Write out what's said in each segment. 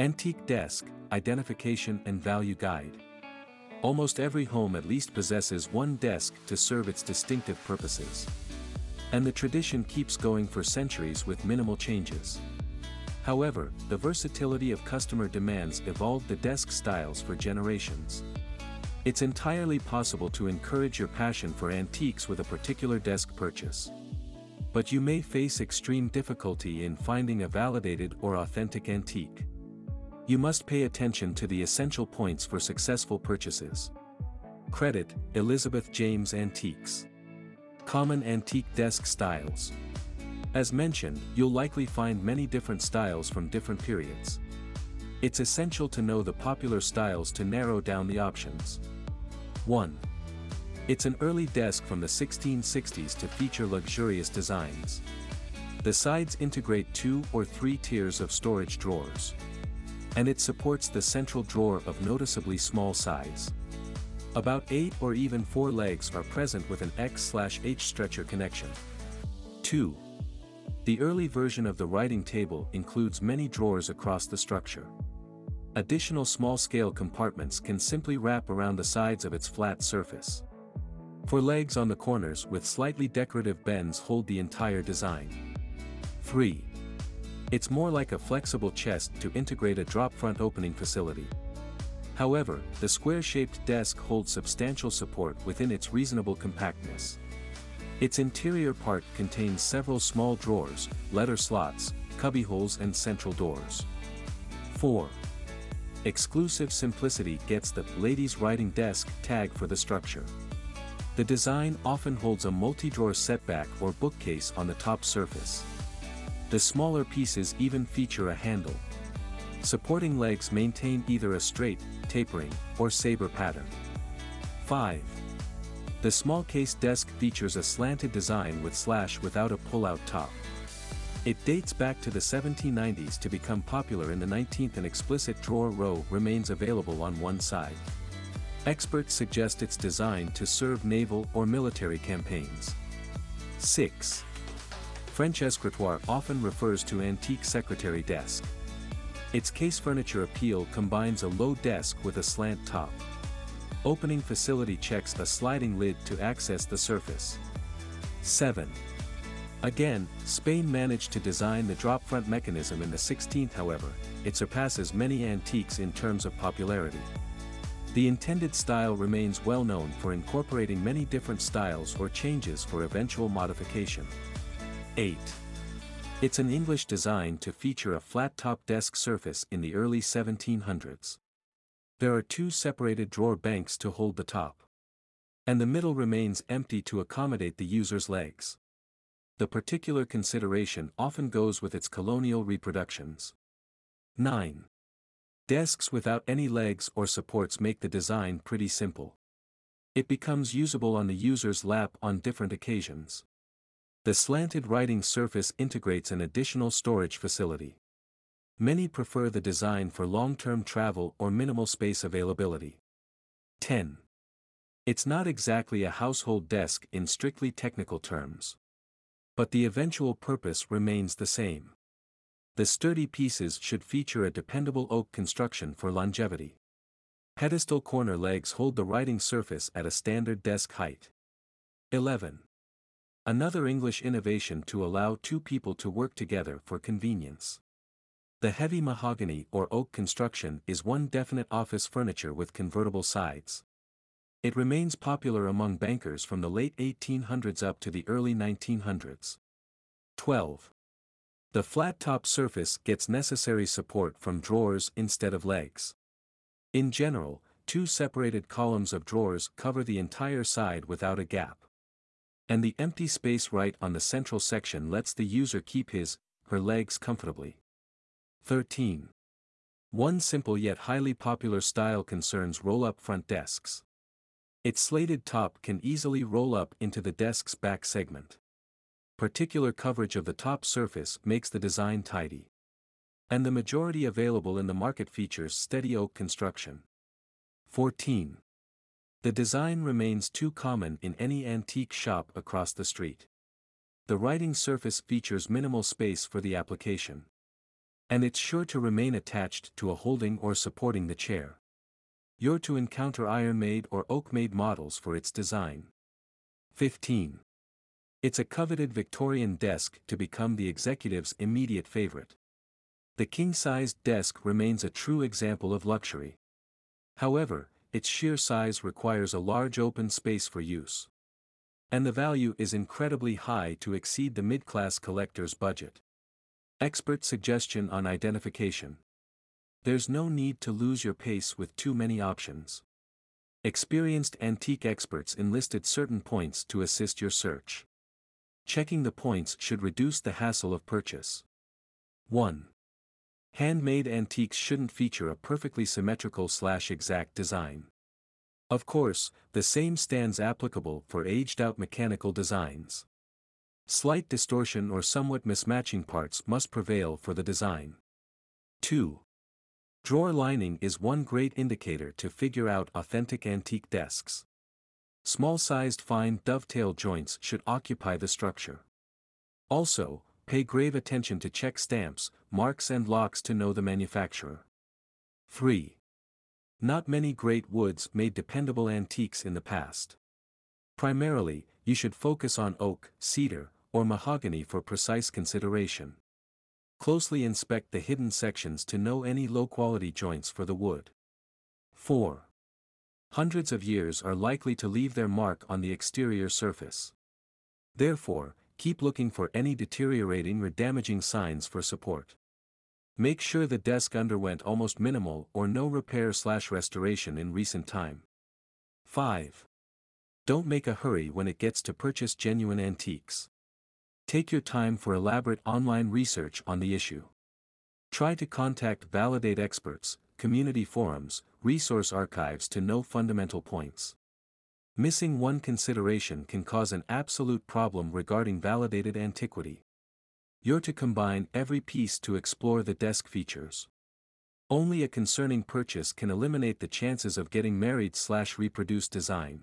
Antique Desk, Identification and Value Guide. Almost every home at least possesses one desk to serve its distinctive purposes. And the tradition keeps going for centuries with minimal changes. However, the versatility of customer demands evolved the desk styles for generations. It's entirely possible to encourage your passion for antiques with a particular desk purchase. But you may face extreme difficulty in finding a validated or authentic antique. You must pay attention to the essential points for successful purchases. Credit, Elizabeth James Antiques. Common Antique Desk Styles. As mentioned, you'll likely find many different styles from different periods. It's essential to know the popular styles to narrow down the options. 1. It's an early desk from the 1660s to feature luxurious designs. The sides integrate two or three tiers of storage drawers. And it supports the central drawer of noticeably small size. About 8 or even 4 legs are present with an X-H stretcher connection. 2. The early version of the writing table includes many drawers across the structure. Additional small-scale compartments can simply wrap around the sides of its flat surface. For legs on the corners with slightly decorative bends hold the entire design. 3. It's more like a flexible chest to integrate a drop-front opening facility. However, the square-shaped desk holds substantial support within its reasonable compactness. Its interior part contains several small drawers, letter slots, cubbyholes and central doors. 4. Exclusive simplicity gets the ladies writing desk tag for the structure. The design often holds a multi-drawer setback or bookcase on the top surface. The smaller pieces even feature a handle. Supporting legs maintain either a straight, tapering, or saber pattern. 5. The small case desk features a slanted design with slash without a pull-out top. It dates back to the 1790s to become popular in the 19th an explicit drawer row remains available on one side. Experts suggest its designed to serve naval or military campaigns. 6. French escritoire often refers to antique secretary desk. Its case furniture appeal combines a low desk with a slant top. Opening facility checks a sliding lid to access the surface. 7. Again, Spain managed to design the drop-front mechanism in the 16th however, it surpasses many antiques in terms of popularity. The intended style remains well known for incorporating many different styles or changes for eventual modification. 8. It's an English design to feature a flat-top desk surface in the early 1700s. There are two separated drawer banks to hold the top. And the middle remains empty to accommodate the user's legs the particular consideration often goes with its colonial reproductions. 9. Desks without any legs or supports make the design pretty simple. It becomes usable on the user's lap on different occasions. The slanted writing surface integrates an additional storage facility. Many prefer the design for long-term travel or minimal space availability. 10. It's not exactly a household desk in strictly technical terms. But the eventual purpose remains the same. The sturdy pieces should feature a dependable oak construction for longevity. Pedestal corner legs hold the writing surface at a standard desk height. 11. Another English innovation to allow two people to work together for convenience. The heavy mahogany or oak construction is one definite office furniture with convertible sides. It remains popular among bankers from the late 1800s up to the early 1900s. 12. The flat-top surface gets necessary support from drawers instead of legs. In general, two separated columns of drawers cover the entire side without a gap. And the empty space right on the central section lets the user keep his, her legs comfortably. 13. One simple yet highly popular style concerns roll-up front desks. Its slated top can easily roll up into the desk's back segment. Particular coverage of the top surface makes the design tidy. And the majority available in the market features steady oak construction. 14. The design remains too common in any antique shop across the street. The writing surface features minimal space for the application. And it's sure to remain attached to a holding or supporting the chair. You're to encounter iron-made or oak-made models for its design. 15. It's a coveted Victorian desk to become the executive's immediate favorite. The king-sized desk remains a true example of luxury. However, its sheer size requires a large open space for use. And the value is incredibly high to exceed the mid-class collector's budget. Expert suggestion on identification. There's no need to lose your pace with too many options. Experienced antique experts enlisted certain points to assist your search. Checking the points should reduce the hassle of purchase. 1. Handmade antiques shouldn't feature a perfectly symmetrical slash exact design. Of course, the same stands applicable for aged-out mechanical designs. Slight distortion or somewhat mismatching parts must prevail for the design. 2. Drawer lining is one great indicator to figure out authentic antique desks. Small-sized fine dovetail joints should occupy the structure. Also, Pay grave attention to check stamps, marks and locks to know the manufacturer. 3. Not many great woods made dependable antiques in the past. Primarily, you should focus on oak, cedar, or mahogany for precise consideration. Closely inspect the hidden sections to know any low-quality joints for the wood. 4. Hundreds of years are likely to leave their mark on the exterior surface. Therefore, keep looking for any deteriorating or damaging signs for support. Make sure the desk underwent almost minimal or no repair slash restoration in recent time. 5. Don't make a hurry when it gets to purchase genuine antiques. Take your time for elaborate online research on the issue. Try to contact validate experts, community forums, resource archives to know fundamental points. Missing one consideration can cause an absolute problem regarding validated antiquity. You're to combine every piece to explore the desk features. Only a concerning purchase can eliminate the chances of getting married slash reproduced design.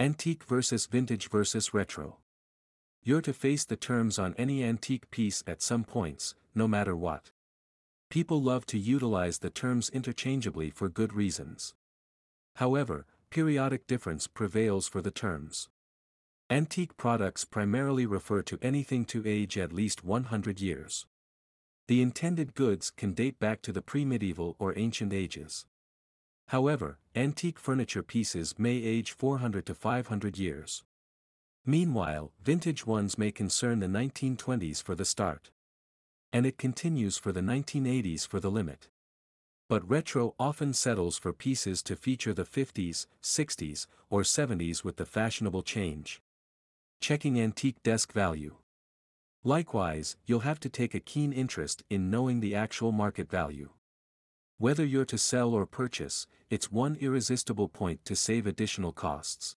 Antique versus vintage versus retro. You're to face the terms on any antique piece at some points, no matter what. People love to utilize the terms interchangeably for good reasons. However, periodic difference prevails for the terms. Antique products primarily refer to anything to age at least 100 years. The intended goods can date back to the pre-medieval or ancient ages. However, antique furniture pieces may age 400 to 500 years. Meanwhile, vintage ones may concern the 1920s for the start. And it continues for the 1980s for the limit but retro often settles for pieces to feature the 50s, 60s, or 70s with the fashionable change. Checking antique desk value. Likewise, you'll have to take a keen interest in knowing the actual market value. Whether you're to sell or purchase, it's one irresistible point to save additional costs.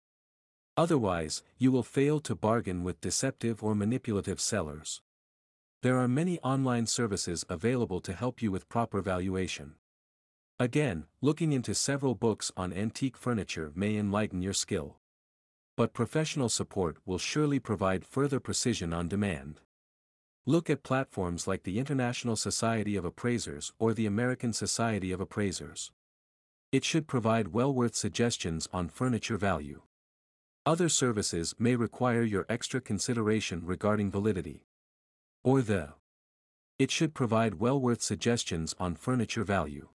Otherwise, you will fail to bargain with deceptive or manipulative sellers. There are many online services available to help you with proper valuation. Again, looking into several books on antique furniture may enlighten your skill. But professional support will surely provide further precision on demand. Look at platforms like the International Society of Appraisers or the American Society of Appraisers. It should provide well worth suggestions on furniture value. Other services may require your extra consideration regarding validity. Or the. It should provide well worth suggestions on furniture value.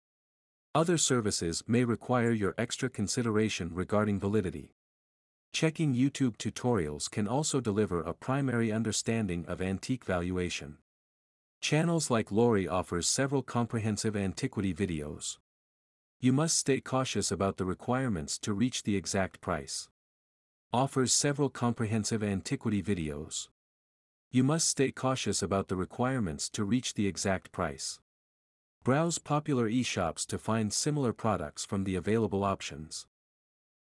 Other services may require your extra consideration regarding validity. Checking YouTube tutorials can also deliver a primary understanding of antique valuation. Channels like Lori offers several comprehensive antiquity videos. You must stay cautious about the requirements to reach the exact price. Offers several comprehensive antiquity videos. You must stay cautious about the requirements to reach the exact price. Browse popular e-shops to find similar products from the available options.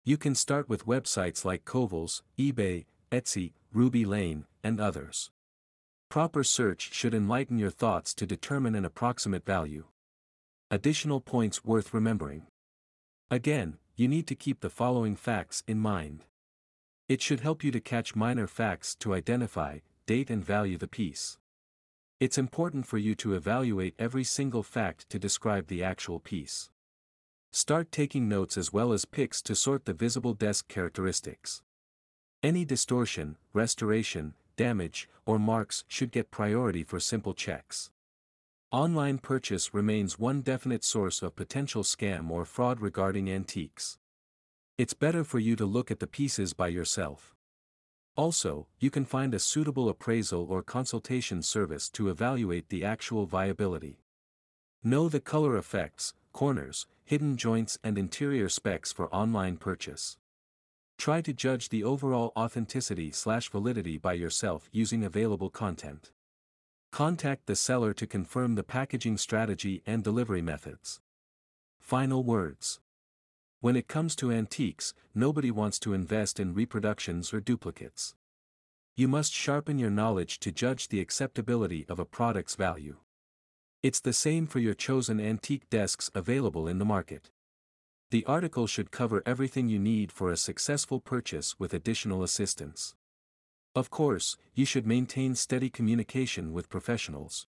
You can start with websites like Kohl's, eBay, Etsy, Ruby Lane, and others. Proper search should enlighten your thoughts to determine an approximate value. Additional points worth remembering. Again, you need to keep the following facts in mind. It should help you to catch minor facts to identify, date and value the piece. It's important for you to evaluate every single fact to describe the actual piece. Start taking notes as well as pics to sort the visible desk characteristics. Any distortion, restoration, damage, or marks should get priority for simple checks. Online purchase remains one definite source of potential scam or fraud regarding antiques. It's better for you to look at the pieces by yourself. Also, you can find a suitable appraisal or consultation service to evaluate the actual viability. Know the color effects, corners, hidden joints and interior specs for online purchase. Try to judge the overall authenticity slash validity by yourself using available content. Contact the seller to confirm the packaging strategy and delivery methods. Final words. When it comes to antiques, nobody wants to invest in reproductions or duplicates. You must sharpen your knowledge to judge the acceptability of a product's value. It's the same for your chosen antique desks available in the market. The article should cover everything you need for a successful purchase with additional assistance. Of course, you should maintain steady communication with professionals.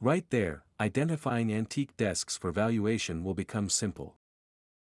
Right there, identifying antique desks for valuation will become simple.